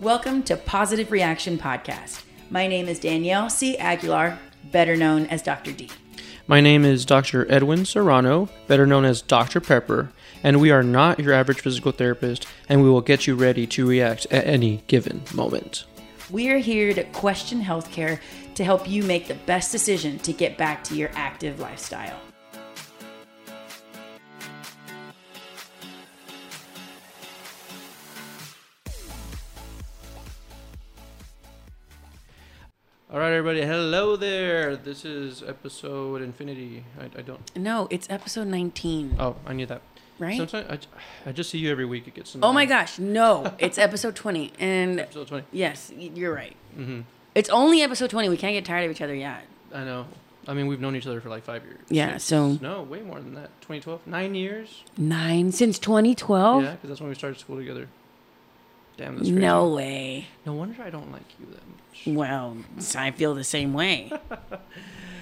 Welcome to Positive Reaction Podcast. My name is Danielle C. Aguilar, better known as Dr. D. My name is Dr. Edwin Serrano, better known as Dr. Pepper, and we are not your average physical therapist, and we will get you ready to react at any given moment. We are here to question healthcare to help you make the best decision to get back to your active lifestyle. All right, everybody. Hello there. This is episode Infinity. I, I don't. No, it's episode 19, Oh, I knew that. right? Sometimes I, I just see you every week. It gets. Oh my gosh, no, it's episode 20. And Episode twenty. yes, you're right. Mm-hmm. It's only episode 20. We can't get tired of each other yet. I know. I mean, we've known each other for like five years. Yeah, Since- so- no, way more than that. 2012, nine years. Nine since 2012? Yeah, because that's when we started school together. Damn, that's crazy. no way. No wonder I don't like you that much. Well, I feel the same way.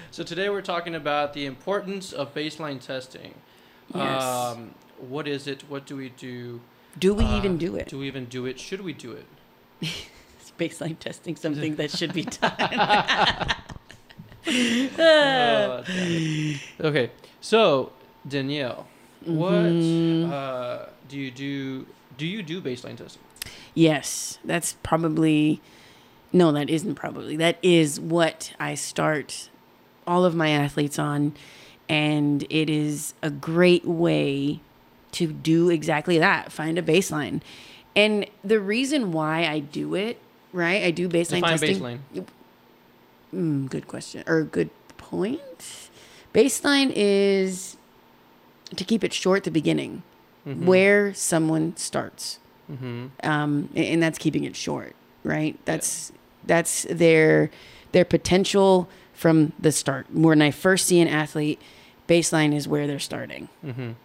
So today we're talking about the importance of baseline testing. Yes. Um, what is it? What do we do? Do we Uh, even do it? Do we even do it? Should we do it? Is baseline testing something that should be done? Oh. Okay, so Danielle, what Mhm. uh, do you do? Do you do baseline testing? Yes, that's probably. No, that isn't probably. That is what I start all of my athletes on. And it is a great way to do exactly that find a baseline. And the reason why I do it, right? I do baseline Define testing. baseline. Mm, good question or good point. Baseline is to keep it short the beginning, Mhm. where someone starts, Mhm. um, and that's keeping it short, right? That's that's their their potential from the start. When I first see an athlete, baseline is where they're starting. Mhm.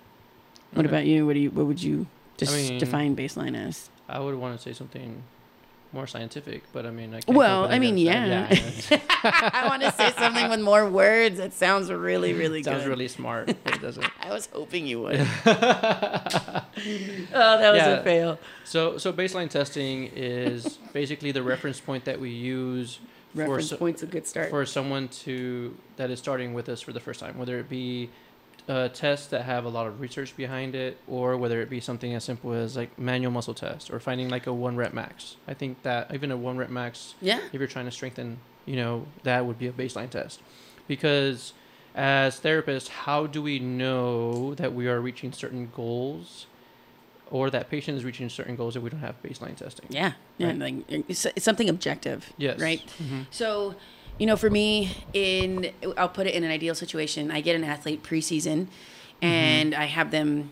What about you? What do you? What would you just mean- define baseline as? I would want to say something more scientific, but I mean, I Well, I mean, guess. yeah. I want to say something with more words. It sounds really, mm-hmm. really It sounds good. really smart, but it doesn't. I was hoping you would. oh, that was Yeah. a fail. So, so baseline testing is basically the reference point that we use Reference so- point's a good start. for someone to that is starting with us for the first time, whether it be uh, tests that have a lot of research behind it, or whether it be something as simple as like manual muscle test, or finding like a one rep max. I think that even a one rep max, yeah. if you're trying to strengthen, you know, that would be a baseline test, because as therapists, how do we know that we are reaching certain goals? Or that patient is reaching certain goals if we don't have baseline testing. Yeah. Yeah. Right. Like it's, something objective. Yes. Right. Mhm. So, you know, for me, in I'll put it in an ideal situation. I get an athlete preseason, mm-hmm. and I have them.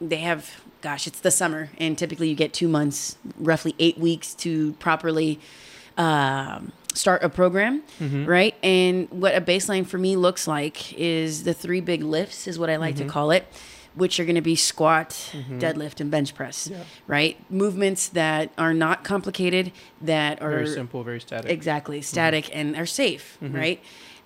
They have, gosh, it's the summer, and typically you get two months, roughly eight weeks to properly um, start a program, mm-hmm. right? And what a baseline for me looks like is the three big lifts, is what I like to mm-hmm. call it, which are going to be squat, mm-hmm. deadlift, and bench press, Yeah. right? Movements that are not complicated, that are Very simple, very static. exactly mm-hmm. static and are safe mm-hmm. right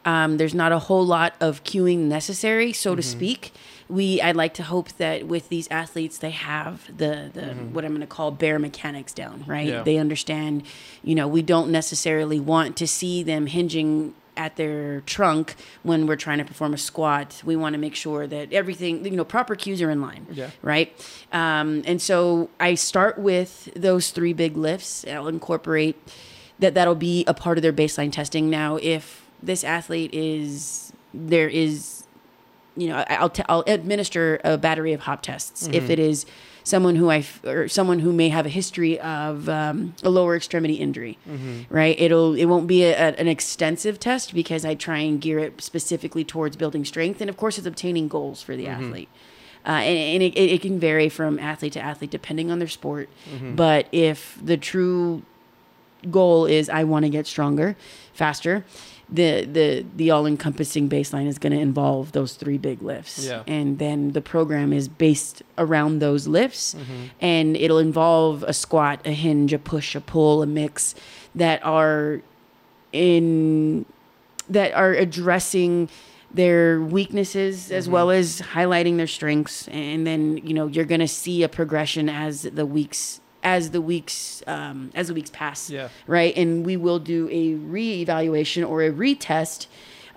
um, there's not a whole lot of cueing necessary so to speak we i'd like to hope that with these athletes they have the the what i'm going to call bare mechanics down right Yeah. they understand you know we don't necessarily want to see them hinging at their trunk when we're trying to perform a squat we want to make sure that everything you know proper cues are in line Yeah. right? Um, and so I start with those three big lifts. I'll incorporate that. That'll be a part of their baseline testing. Now, if this athlete is there is, you know, I'll t- I'll administer a battery of hop tests if it is someone who I f- or someone who may have a history of um, a lower extremity injury, right? It'll it won't be a, a- an extensive test because I try and gear it specifically towards building strength and of course it's obtaining goals for the athlete. Uh, and and it, it can vary from athlete to athlete depending on their sport. But if the true goal is I want to get stronger, faster, the the the all encompassing baseline is going to involve those three big lifts. Yeah. And then the program is based around those lifts, mm-hmm. and it'll involve a squat, a hinge, a push, a pull, a mix that are in that are addressing their weaknesses as mm-hmm. well as highlighting their strengths and then you know you're going to see a progression as the weeks as the weeks um, as the weeks pass. Yeah. Right, and we will do a reevaluation or a retest,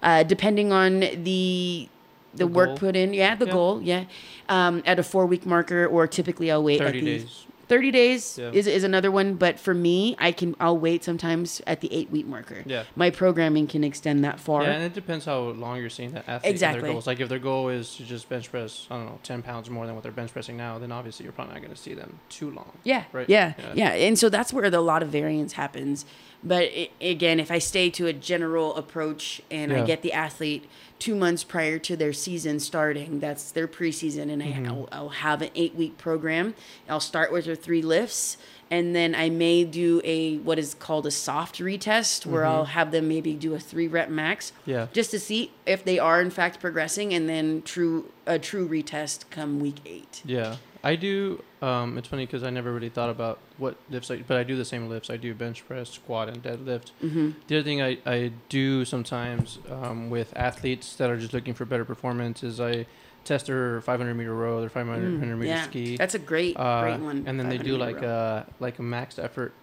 uh, depending on the the, The work goal. put in. Yeah, the Yeah. goal. Yeah, um, at a four week marker, or typically I'll wait at 30 the days. 30 days Yeah. is, is another one but for me i can i'll wait sometimes at the eight week marker Yeah. my programming can extend that far Yeah, and it depends how long you're seeing that athlete and Exactly. their goals. Like if their goal is to just bench press, I don't know, ten pounds more than what they're bench pressing now, then obviously you're probably not going to see them too long. Yeah, Right? yeah, Yeah. yeah, And so that's where the, a lot of variance happens. But i again, if I stay to a general approach and I get the athlete two months prior to their season starting, that's their preseason, and Mm-hmm. I, I'll, I'll have an eight week program. I'll start with their three lifts. And then I may do a what is called a soft retest, where I'll have them maybe do a three rep max, Mm-hmm. Yeah. just to see if they are in fact progressing, and then true a true retest come week eight. Yeah, I do. Um, it's funny because I never really thought about what lifts, I, but I do the same lifts. I do bench press, squat, and deadlift. hmm The other thing I, I do sometimes um, with athletes that are just looking for better performance is I test their 500 meter row, their 500 meter Mm, yeah, ski. that's a great, Uh, great one. and then they do like row. a like a maxed effort.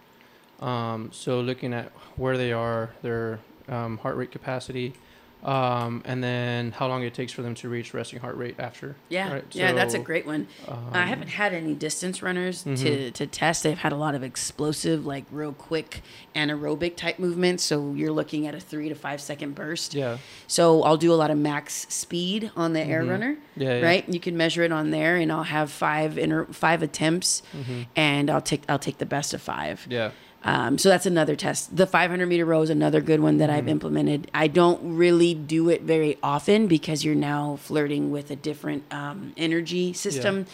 Um, so looking at where they are, their um, heart rate capacity, um, and then how long it takes for them to reach resting heart rate after. Yeah, right? yeah, that's a great one. Um, I haven't had any distance runners to, Mhm. to test. They've had a lot of explosive, like real quick anaerobic type movements. So you're looking at a three to five second burst. Yeah. So I'll do a lot of max speed on the air Mhm. runner, Yeah. yeah. right? You can measure it on there, and I'll have five inter- five attempts, hmm and I'll take I'll take the best of five. Yeah. Um, so that's another test. The 500 meter row is another good one that I've Mhm. implemented. I don't really do it very often because you're now flirting with a different um, energy system.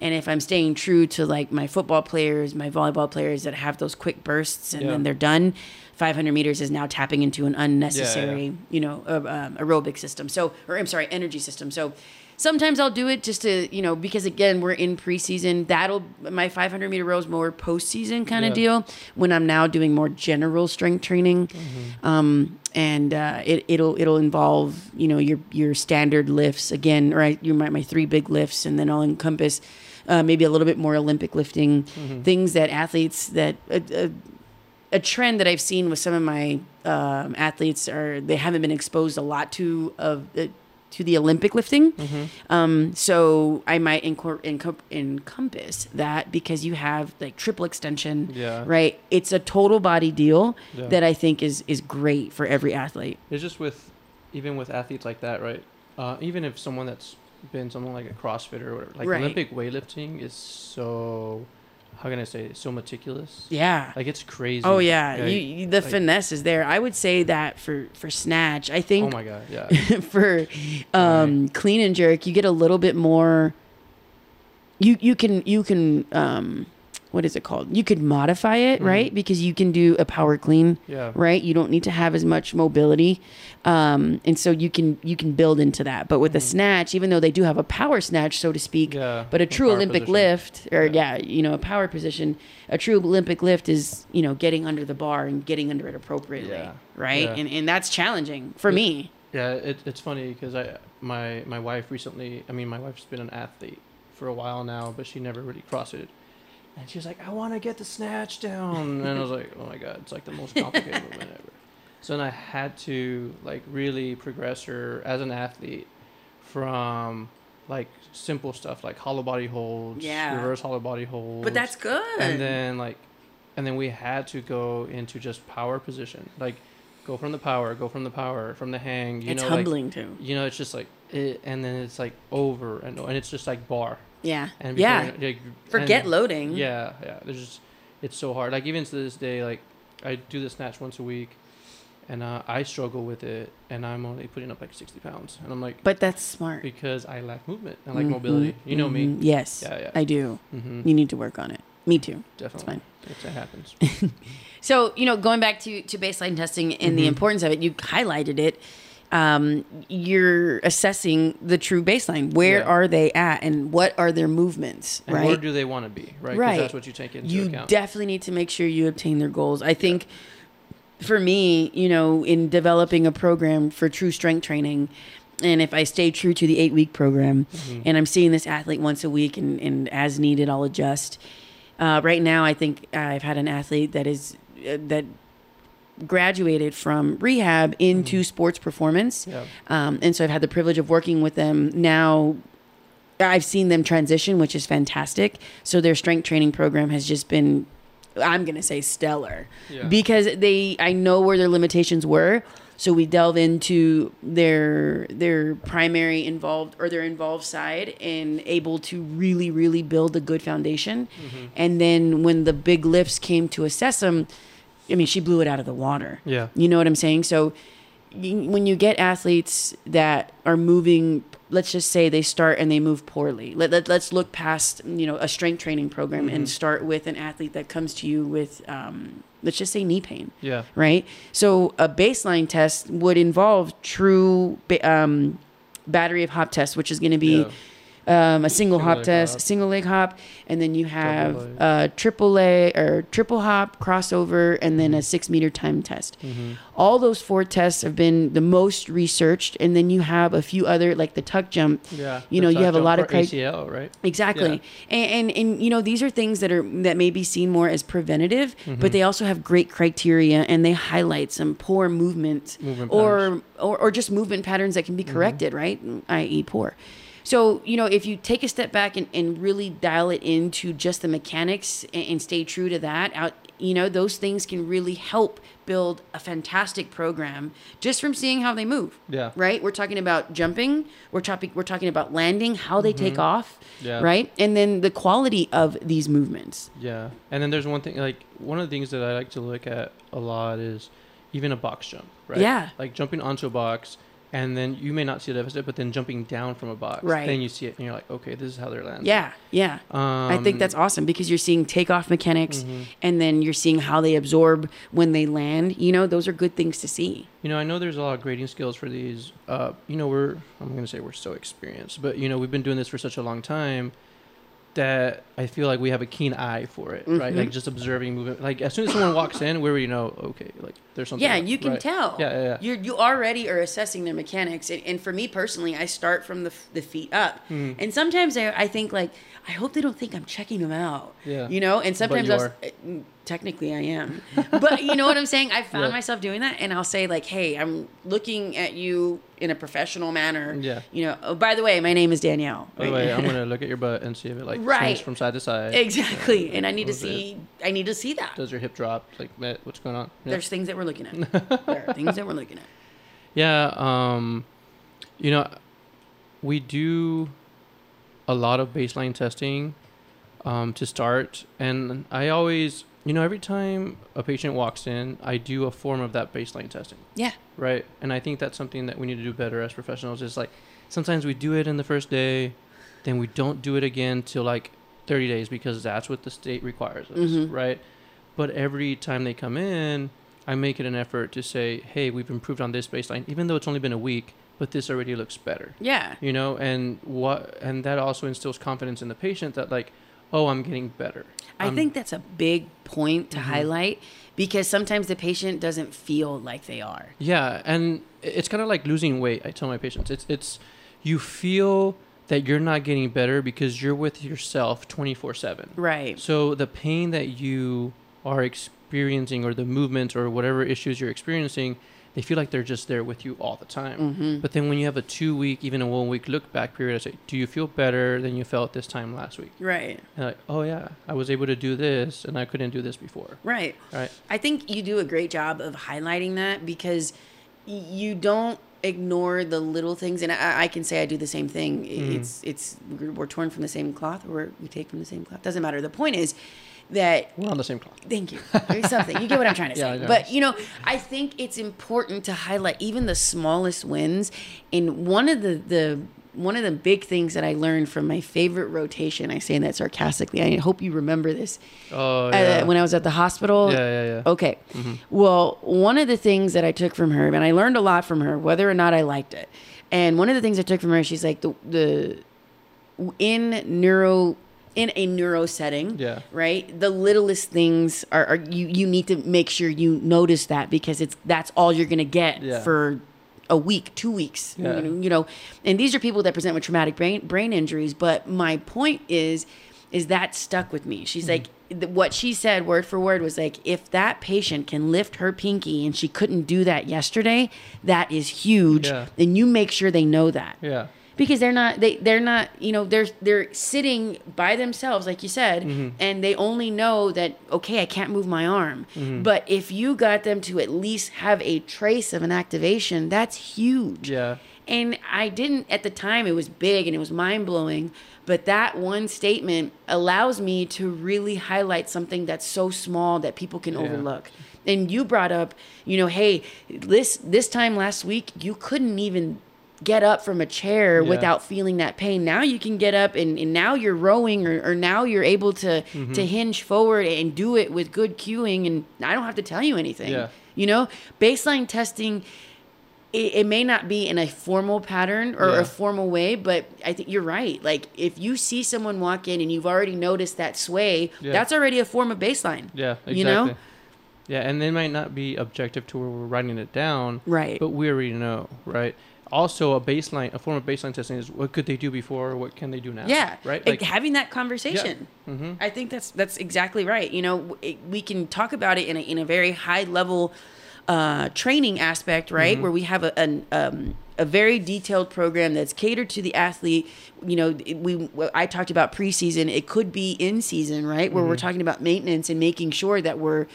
And if I'm staying true to like my football players, my volleyball players that have those quick bursts and Yeah. then they're done, 500 meters is now tapping into an unnecessary, you know, uh, um, aerobic system. So, or I'm sorry, energy system. So sometimes I'll do it just to, you know, because again, we're in preseason. That'll, my 500 meter row is more postseason kind of Yeah. deal when I'm now doing more general strength training. Mm-hmm. Um, and uh, it, it'll it'll involve you know your your standard lifts again, right? You my my three big lifts, and then I'll encompass uh, maybe a little bit more Olympic lifting, Mm-hmm. things that athletes that a, a, a trend that I've seen with some of my um, athletes are they haven't been exposed a lot to of uh, to the Olympic lifting. Mm-hmm. Um, so I might encor- encom- encompass that because you have like triple extension, Yeah. right? It's a total body deal Yeah. that I think is is great for every athlete. It's just with, even with athletes like that, right? Uh, even if someone that's been someone like a CrossFitter or whatever, like Right. Olympic weightlifting is so, how can I say, it? so meticulous. Yeah. Like it's crazy. Oh yeah, Like, you, the like- finesse is there. I would say that for for snatch, I think. oh my god, yeah. for um, clean and jerk, you get a little bit more. You you can you can um, what is it called? You could modify it, Mhm. right? Because you can do a power clean, Yeah. right? You don't need to have as much mobility, um, and so you can you can build into that. But with the Mhm. snatch, even though they do have a power snatch, so to speak, Yeah. but a true Olympic position. lift, or Yeah. yeah. you know, a power position, a true Olympic lift is, you know, getting under the bar and getting under it appropriately, right? And and that's challenging for It- me. Yeah, it, it's funny because I my my wife recently. I mean, my wife's been an athlete for a while now, but she never really CrossFitted. And she was like, "I want to get the snatch down," and I was like, "Oh my god, it's like the most complicated movement ever." So then I had to like really progress her as an athlete from like simple stuff like hollow body holds, Yeah. reverse hollow body holds, But that's good. and then like and then we had to go into just power position like go from the power go from the power from the hang you it's know like humbling too. you know it's just like it, and then it's like over and and it's just like bar Yeah. and yeah. like, Forget and- loading. yeah yeah there's just it's so hard like even to this day like i do the snatch once a week and uh, i struggle with it and i'm only putting up like 60 pounds and i'm like But that's smart. because i lack movement i like Mhm, mobility you know me mhm. Yes. yeah yeah I do. hmm You need to work on it. Me too. definitely fine. It's- it happens So, you know, going back to, to baseline testing and the Mhm. importance of it, you highlighted it. Um, you're assessing the true baseline. Where Yeah. are they at and what are their movements, And right? where do they want to be, right? Right. that's what you take into you account. You definitely need to make sure you obtain their goals. I think for me, you know, in developing a program for true strength training, and if I stay true to the eight week program Mhm. and I'm seeing this athlete once a week and, and as needed, I'll adjust. Uh, right now, I think I've had an athlete that is uh, that graduated from rehab into sports performance, Yeah. um, and so I've had the privilege of working with them now. I've seen them transition, which is fantastic. So their strength training program has just been, I'm gonna say, stellar Yeah. because they I know where their limitations were. So we delve into their their primary involved or their involved side and able to really really build a good foundation. Mm-hmm. And then when the big lifts came to assess them, I mean she blew it out of the water. Yeah. You know what I'm saying? So when you get athletes that are moving let's just say they start and they move poorly let, let, let's look past you know a strength training program Mm-hmm. and start with an athlete that comes to you with um, let's just say knee pain Yeah. right so a baseline test would involve true um, battery of hop tests which is going to be Yeah. Um, a single, Single hop test, hop. single leg hop, and then you have a triple leg or triple hop crossover, and then a six meter time test. Mm-hmm. All those four tests have been the most researched, and then you have a few other like the tuck jump. Yeah. You know, you have a lot of cri- ACL, right? Exactly, and, and and you know these are things that are that may be seen more as preventative, but they also have great criteria, and they highlight some poor movement Movement or, or or just movement patterns that can be corrected, right? I.e., poor. So you know, if you take a step back and, and really dial it into just the mechanics and, and stay true to that, out you know, those things can really help build a fantastic program just from seeing how they move. Yeah. Right. We're talking about jumping. We're talking. We're talking about landing, how they take mm-hmm. off. Yeah. Right. And then the quality of these movements. Yeah, and then there's one thing like one of the things that I like to look at a lot is even a box jump, right? Yeah. Like jumping onto a box, and then you may not see a deficit, but then jumping down from a box, Right. Then you see it, and you're like, okay, this is how they're landing. Yeah. Yeah. Um, I think that's awesome because you're seeing takeoff mechanics Mm-hmm. and then you're seeing how they absorb when they land. You know, those are good things to see. You know, I know there's a lot of grading skills for these. Uh, you know, we're I'm gonna say we're so experienced, but you know, we've been doing this for such a long time that I feel like we have a keen eye for it, right? Mhm. Like just observing movement. Like as soon as someone walks in, we already know, okay, like there's something. Yeah, up, you can right? tell. Yeah, yeah, yeah. You you already are assessing their mechanics, and, and for me personally, I start from the, the feet up, Mm. and sometimes I, I think like I hope they don't think I'm checking them out. Yeah. You know, and sometimes you I'll, are. s- uh, technically I am, but you know what I'm saying. I found Yeah. myself doing that, and I'll say like, "Hey, I'm looking at you in a professional manner." Yeah. You know. Oh, by the way, my name is Danielle. By the way, I'm gonna look at your butt and see if it like Right. swings from side to side. exactly, and I need to see. I need to see that. Does your hip drop? Like, what's going on? Yeah. There's things that we're looking at. there are things that we're looking at. Yeah, um, you know, we do a lot of baseline testing um, to start, and I always, you know, every time a patient walks in, I do a form of that baseline testing, Yeah. right? And I think that's something that we need to do better as professionals. Is like sometimes we do it in the first day, then we don't do it again till like 30 days because that's what the state requires us, Mhm. right? But every time they come in, I make it an effort to say, "Hey, we've improved on this baseline, even though it's only been a week, but this already looks better." Yeah. You know, and what, and that also instills confidence in the patient that like, "Oh, I'm getting better." I I'm- think that's a big point to Mhm. highlight because sometimes the patient doesn't feel like they are. Yeah, and it's kind of like losing weight. I tell my patients, it's it's you feel that you're not getting better because you're with yourself 24/7. Right. So the pain that you are experiencing or the movement or whatever issues you're experiencing, they feel like they're just there with you all the time. Mm-hmm. But then when you have a 2 week, even a 1 week look back period, I say, "Do you feel better than you felt this time last week?" Right. And like, "Oh yeah, I was able to do this and I couldn't do this before." Right. Right? I think you do a great job of highlighting that because you don't ignore the little things and I, I can say I do the same thing. Mhm. It's it's we're we're torn from the same cloth or we take from the same cloth. Doesn't matter. The point is that We're on the same cloth. Thank you. There's something. You get what I'm trying to say. Know. But you know, I think it's important to highlight even the smallest wins. And one of the the one of the big things that I learned from my favorite rotation, I say that sarcastically. I hope you remember this. Oh Uh, yeah. when I was at the hospital. yeah, yeah, yeah. Okay. Mhm. Well, one of the things that I took from her, and I learned a lot from her, whether or not I liked it. And one of the things I took from her, she's like the the in neuro in a neuro setting Yeah. right the littlest things are, are you you need to make sure you notice that because it's that's all you're gonna get Yeah. for a week two weeks Yeah. you, know, you know and these are people that present with traumatic brain brain injuries but my point is is that stuck with me. Mm-hmm. She's like, th- what she said word for word was like, if that patient can lift her pinky and she couldn't do that yesterday, that is huge. Yeah. And you make sure they know that Yeah. Because they're not they they're not you know they're they're sitting by themselves like you said Mm-hmm. and they only know that okay I can't move my arm Mm-hmm. but if you got them to at least have a trace of an activation that's huge Yeah. and I didn't at the time it was big and it was mind blowing but that one statement allows me to really highlight something that's so small that people can Yeah. overlook and you brought up you know hey this this time last week you couldn't even get up from a chair Yeah. without feeling that pain now you can get up and, and now you're rowing or, or now you're able to Mm-hmm. to hinge forward and do it with good cueing and i don't have to tell you anything Yeah. you know baseline testing it, it may not be in a formal pattern or Yeah. a formal way, but I think you're right. Like if you see someone walk in and you've already noticed that sway, Yeah. that's already a form of baseline. Yeah. Exactly. You know? Yeah, and they might not be objective to where we're writing it down, Right. but we already know, right? Also, a baseline, a form of baseline testing is what could they do before, what can they do now? yeah, Right. Like, having that conversation. hmm I think that's that's exactly right. You know, it, we can talk about it in a in a very high level uh, training aspect, right? Mm-hmm. Where we have a an, um, a very detailed program that's catered to the athlete. You know, we I talked about preseason. It could be in season, right? Where we're Mm-hmm. talking about maintenance and making sure that we're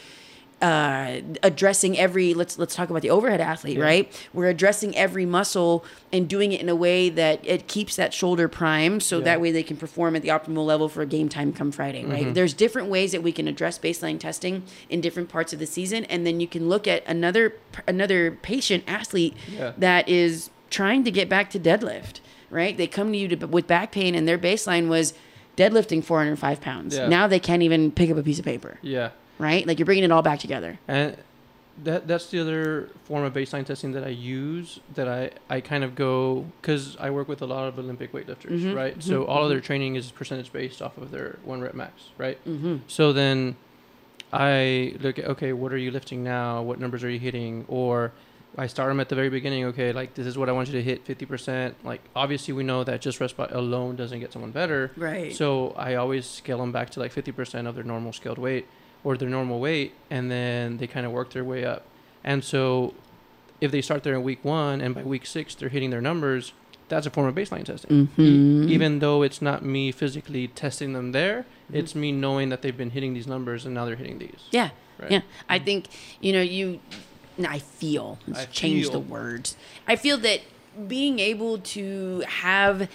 uh, addressing every let's let's talk about the overhead athlete Yeah. right we're addressing every muscle and doing it in a way that it keeps that shoulder primed so Yeah. that way they can perform at the optimal level for a game time come friday right Mm-hmm. there's different ways that we can address baseline testing in different parts of the season and then you can look at another another patient athlete Yeah. that is trying to get back to deadlift right they come to you to, with back pain and their baseline was deadlifting 405 pounds Yeah. now they can't even pick up a piece of paper Yeah. Right? Like you're bringing it all back together. And that that's the other form of baseline testing that I use that I, I kind of go because I work with a lot of Olympic weightlifters, Mhm, right? mhm, So all of their training is percentage based off of their one rep max, right? Mm-hmm. So then I look at okay, what are you lifting now? What numbers are you hitting? Or I start them at the very beginning. Okay, like this is what I want you to hit, fifty percent. Like obviously we know that just rest by alone doesn't get someone better. Right. So I always scale them back to like 50% of their normal scaled weight or their normal weight, and then they kind of work their way up. And so if they start there in week one and by week six they're hitting their numbers, that's a form of baseline testing. E- mm-hmm. even though it's not me physically testing them there, Mhm. it's me knowing that they've been hitting these numbers and now they're hitting these. yeah, Right? yeah. I think you know you. I feel. Let's I change the words. I feel that being able to have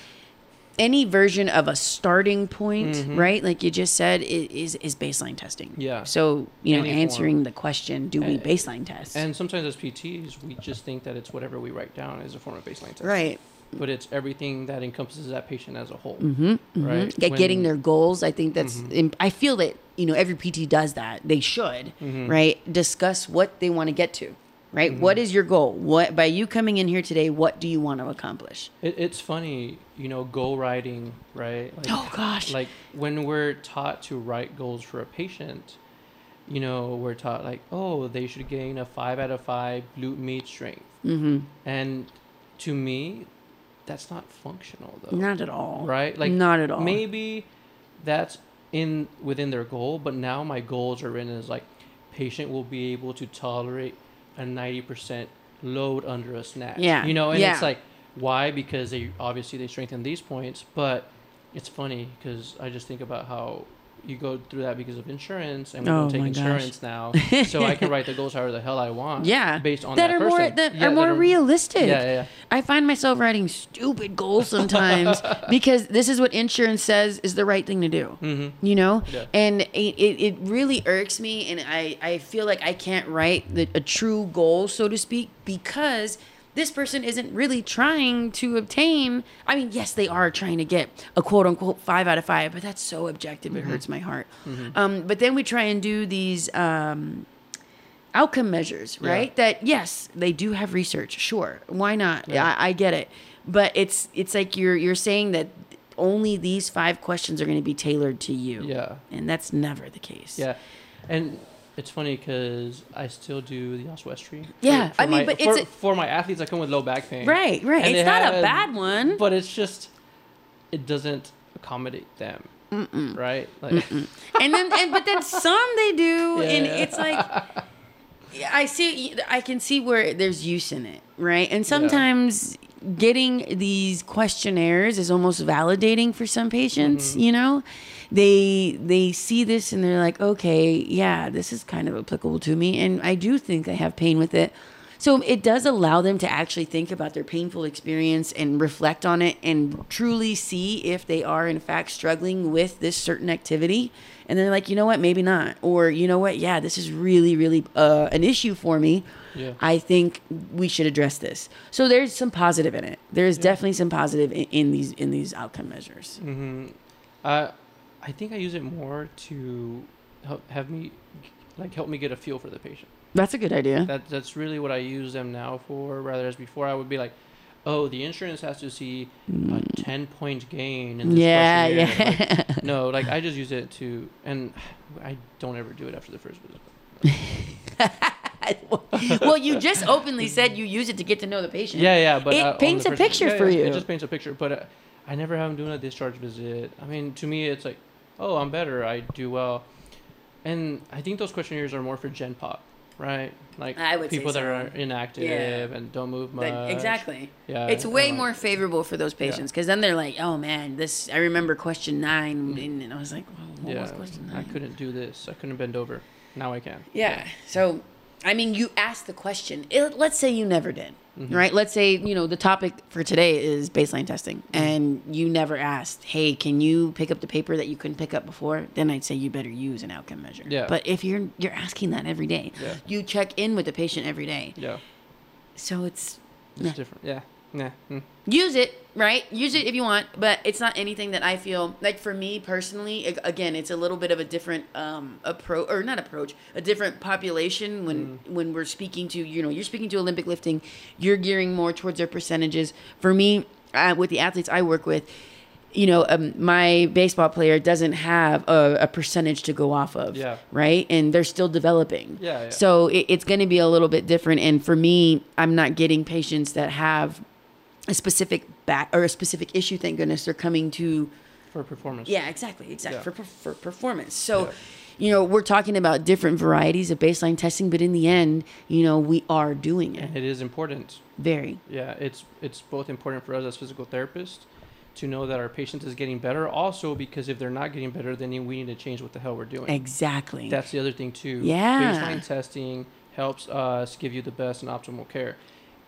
any version of a starting point, Mhm. right? Like you just said, is is baseline testing. Yeah. So you know, Any form. answering the question, do we baseline test? And sometimes as PTs, we just think that it's whatever we write down is a form of baseline testing. right. But it's everything that encompasses that patient as a whole. Mm-hmm, Right. Get, getting When- their goals. I think that's. Mhm. im- I feel that you know every PT does that. They should. Mhm. right? Discuss what they want to get to, right? Mm-hmm. What is your goal? What by you coming in here today, what do you want to accomplish? It, it's funny, you know, goal writing, right? Like, Oh gosh. like when we're taught to write goals for a patient, you know, we're taught like, oh, they should gain a five out of five glute med strength, mm-hmm. and to me, that's not functional though, Not at all. right? Like not at all. maybe that's in within their goal, but now my goals are written as like, patient will be able to tolerate a ninety percent load under a snatch. Yeah, you know, and yeah. it's like why because they obviously they strengthen these points but it's funny because i just think about how you go through that because of insurance and we Oh don't take my gosh. insurance now so i can write the goals however the hell i want Yeah. based on that, that, are more person. that Yeah, are more realistic. yeah, yeah, yeah. I find myself writing stupid goals sometimes because this is what insurance says is the right thing to do. Mm-hmm. you know Yeah. and it, it, it really irks me and I, I feel like i can't write the, a true goal so to speak because this person isn't really trying to obtain i mean yes they are trying to get a quote unquote five out of five but that's so objective it hurts my heart. Um, but then we try and do these um, outcome measures Yeah. right? That yes they do have research sure why not? Yeah. I, I get it. But it's it's like you're you're saying that only these five questions are going to be tailored to you. Yeah. And that's never the case. yeah. And it's funny because i still do the oswestry Yeah, for I mean, my- but for, it's for my athletes I come with low back pain Right, right. And it's it not a bad one. but it's just it doesn't accommodate them right? Like, and then and but then some they do and it's like i see i can see where there's use in it right and sometimes getting these questionnaires is almost validating for some patients Mm-hmm. you know they they see this and they're like okay yeah this is kind of applicable to me and i do think i have pain with it so it does allow them to actually think about their painful experience and reflect on it and truly see if they are in fact struggling with this certain activity. And they're like, you know what, maybe not. Or you know what, yeah, this is really, really uh, an issue for me. Yeah. I think we should address this. So there's some positive in it. There's definitely some positive in, in these in these outcome measures. hmm I, I think I use it more to help have me, like, help me get a feel for the patient. That's a good idea. That that's really what I use them now for. Rather as before, I would be like, "Oh, the insurance has to see a ten point gain." In this Mm. yeah, questionnaire." yeah. Like, no, like I just use it to, and I don't ever do it after the first visit. well, you just openly said you use it to get to know the patient. Yeah, yeah, but It uh, paints a picture yeah, for yeah, you. It just paints a picture, but uh, I never have them doing a discharge visit. I mean, to me, it's like, oh, I'm better. I do well, and I think those questionnaires are more for Gen Pop, right? Like I would say people that are inactive Yeah. and don't move much. Exactly. Yeah, It's way like, more favorable for those patients because then they're like, "Oh man, this." I remember question nine, mm. and, and I was like, well, "What Yeah, was question I couldn't do this. I couldn't bend over. Now I can. Yeah. So, I mean, you asked the question. It, let's say you never did, Mm-hmm. right? Let's say you know the topic for today is baseline testing, Mm-hmm. and you never asked, "Hey, can you pick up the paper that you couldn't pick up before?" Then I'd say you better use an outcome measure. Yeah. But if you're you're asking that every day, Yeah. you check in with the patient every day, Yeah, so it's it's Nah. different. Yeah, nah. mm. use it right use it if you want but it's not anything that i feel like for me personally ag- again it's a little bit of a different um approach or not approach a different population when when we're speaking to you know you're speaking to olympic lifting you're gearing more towards their percentages for me uh, with the athletes i work with you know um, my baseball player doesn't have a, a percentage to go off of Yeah. right and they're still developing Yeah, yeah. so it, it's going to be a little bit different and for me i'm not getting patients that have a specific back or a specific issue thank goodness they're coming to for performance. yeah exactly exactly Yeah. for, per- for performance so Yeah. you know we're talking about different varieties of baseline testing but in the end you know we are doing it and it is important. very Yeah, it's it's both important for us as physical therapists to know that our patient is getting better. Also, because if they're not getting better, then we need to change what the hell we're doing. exactly That's the other thing too. Yeah. Baseline testing helps us give you the best and optimal care.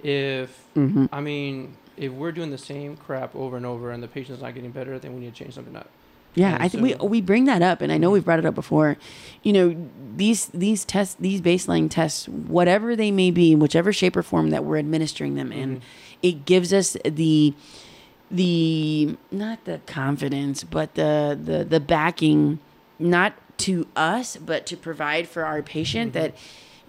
If Mhm. I mean, if we're doing the same crap over and over and the patient's not getting better, then we need to change something up. Yeah, And I think we so- we bring that up, and I know we've brought it up before. You know, these these tests, these baseline tests, whatever they may be, in whichever shape or form that we're administering them in, Mhm. it gives us the the not the confidence, but the the the backing, not to us, but to provide for our patient that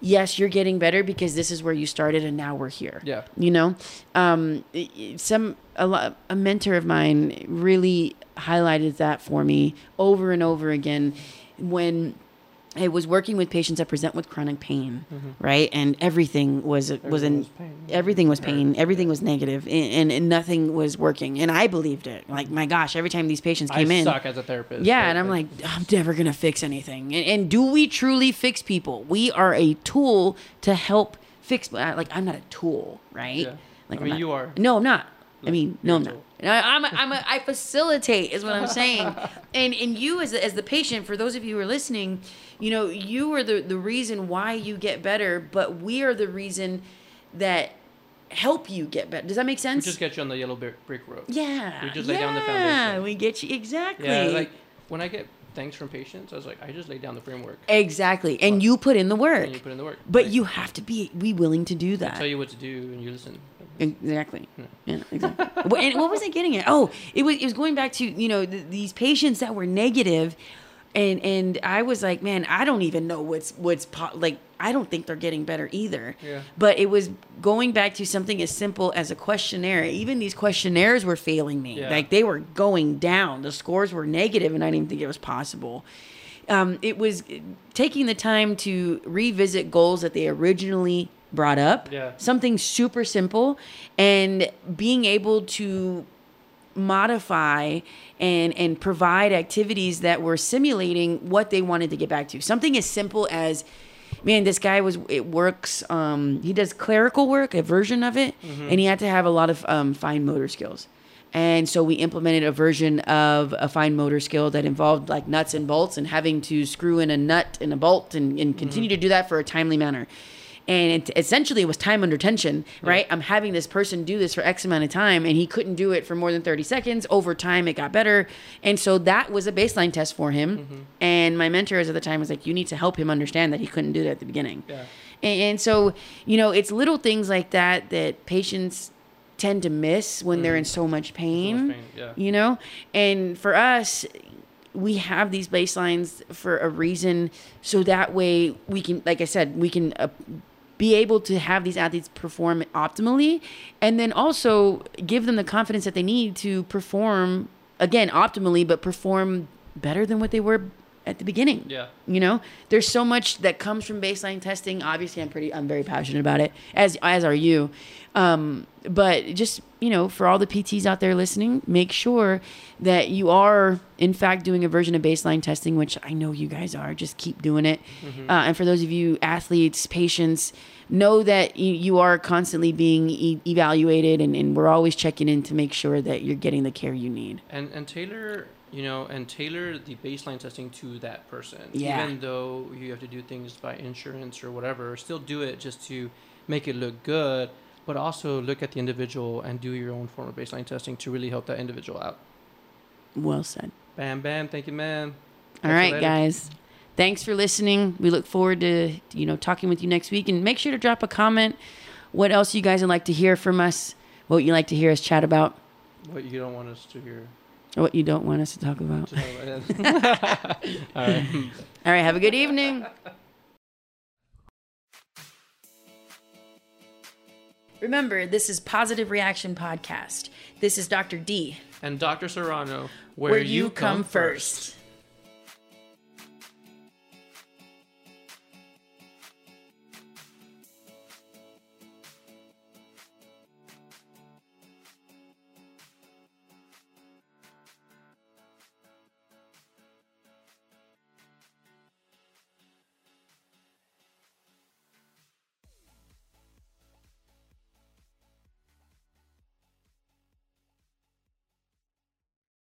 yes, you're getting better because this is where you started, and now we're here Yeah. you know um some a, a mentor of mine really highlighted that for me over and over again when I was working with patients that present with chronic pain, right? And everything was was Mm-hmm. In was pain. everything was pain, everything was negative, and, and, and nothing was working. And I believed it. Like my gosh, every time these patients came I in, suck as a therapist. yeah, and I'm like, I'm never gonna fix anything. And, and do we truly fix people? We are a tool to help fix. Like I'm not a tool, right? Yeah. Like I mean, not- you are. No, I'm not. I mean, no, I'm not. I, I'm a, I'm a, I facilitate is what I'm saying. and and you as the, as the patient, for those of you who are listening, you know, you are the the reason why you get better, but we are the reason that help you get better. Does that make we sense? just get you on the yellow brick road. yeah. we just lay yeah, down the foundation. we get you exactly. Yeah, like when I get thanks from patients, I was like, I just laid down the framework Exactly. And you put in the work. and you put in the work. but Like, you have to be be willing to do that I tell you what to do and you listen. Exactly. Yeah, exactly. And what was I getting at? Oh, it was it was going back to you know th- these patients that were negative, and and I was like, man, I don't even know what's what's po- like. I don't think they're getting better either. Yeah. But it was going back to something as simple as a questionnaire. Even these questionnaires were failing me. Yeah. Like they were going down. The scores were negative, and I didn't even think it was possible. Um, it was taking the time to revisit goals that they originally brought up Yeah. something super simple and being able to modify and and provide activities that were simulating what they wanted to get back to. Something as simple as man, this guy was it works. Um, he does clerical work, a version of it, and he had to have a lot of um, fine motor skills. And so we implemented a version of a fine motor skill that involved like nuts and bolts and having to screw in a nut and a bolt and, and continue to do that for a timely manner. And it essentially it was time under tension, right? I'm having this person do this for X amount of time and he couldn't do it for more than 30 seconds. Over time, it got better. And so that was a baseline test for him. And my mentors at the time was like, you need to help him understand that he couldn't do that at the beginning. Yeah. And, and so, you know, it's little things like that that patients tend to miss when they're in so much pain. pain, yeah. You know, and for us, we have these baselines for a reason, so that way we can, like I said, we can. Uh, be able to have these athletes perform optimally and then also give them the confidence that they need to perform again optimally but perform better than what they were at the beginning Yeah. you know? There's so much that comes from baseline testing. Obviously i'm pretty i'm very passionate about it as as are you. Um, but just you know for all the pts out there listening make sure that you are in fact doing a version of baseline testing which i know you guys are. Just keep doing it. Uh, and for those of you athletes patients know that you, you are constantly being e- evaluated and, and we're always checking in to make sure that you're getting the care you need. And and tailor, you know, and tailor the baseline testing to that person. Yeah. Even though you have to do things by insurance or whatever, still do it just to make it look good, but also look at the individual and do your own form of baseline testing to really help that individual out. well said Bam, bam. Thank you, man. All Catch right, guys. Thanks for listening. We look forward to you know talking with you next week, and make sure to drop a comment. What else you guys would like to hear from us? What you like to hear us chat about? What you don't want us to hear. Or what you don't want us to talk about? To know about it. All right. All right. Have a good evening. Remember, this is Positive Reaction Podcast. This is Dr. D, And Dr. Serrano, where, you come first.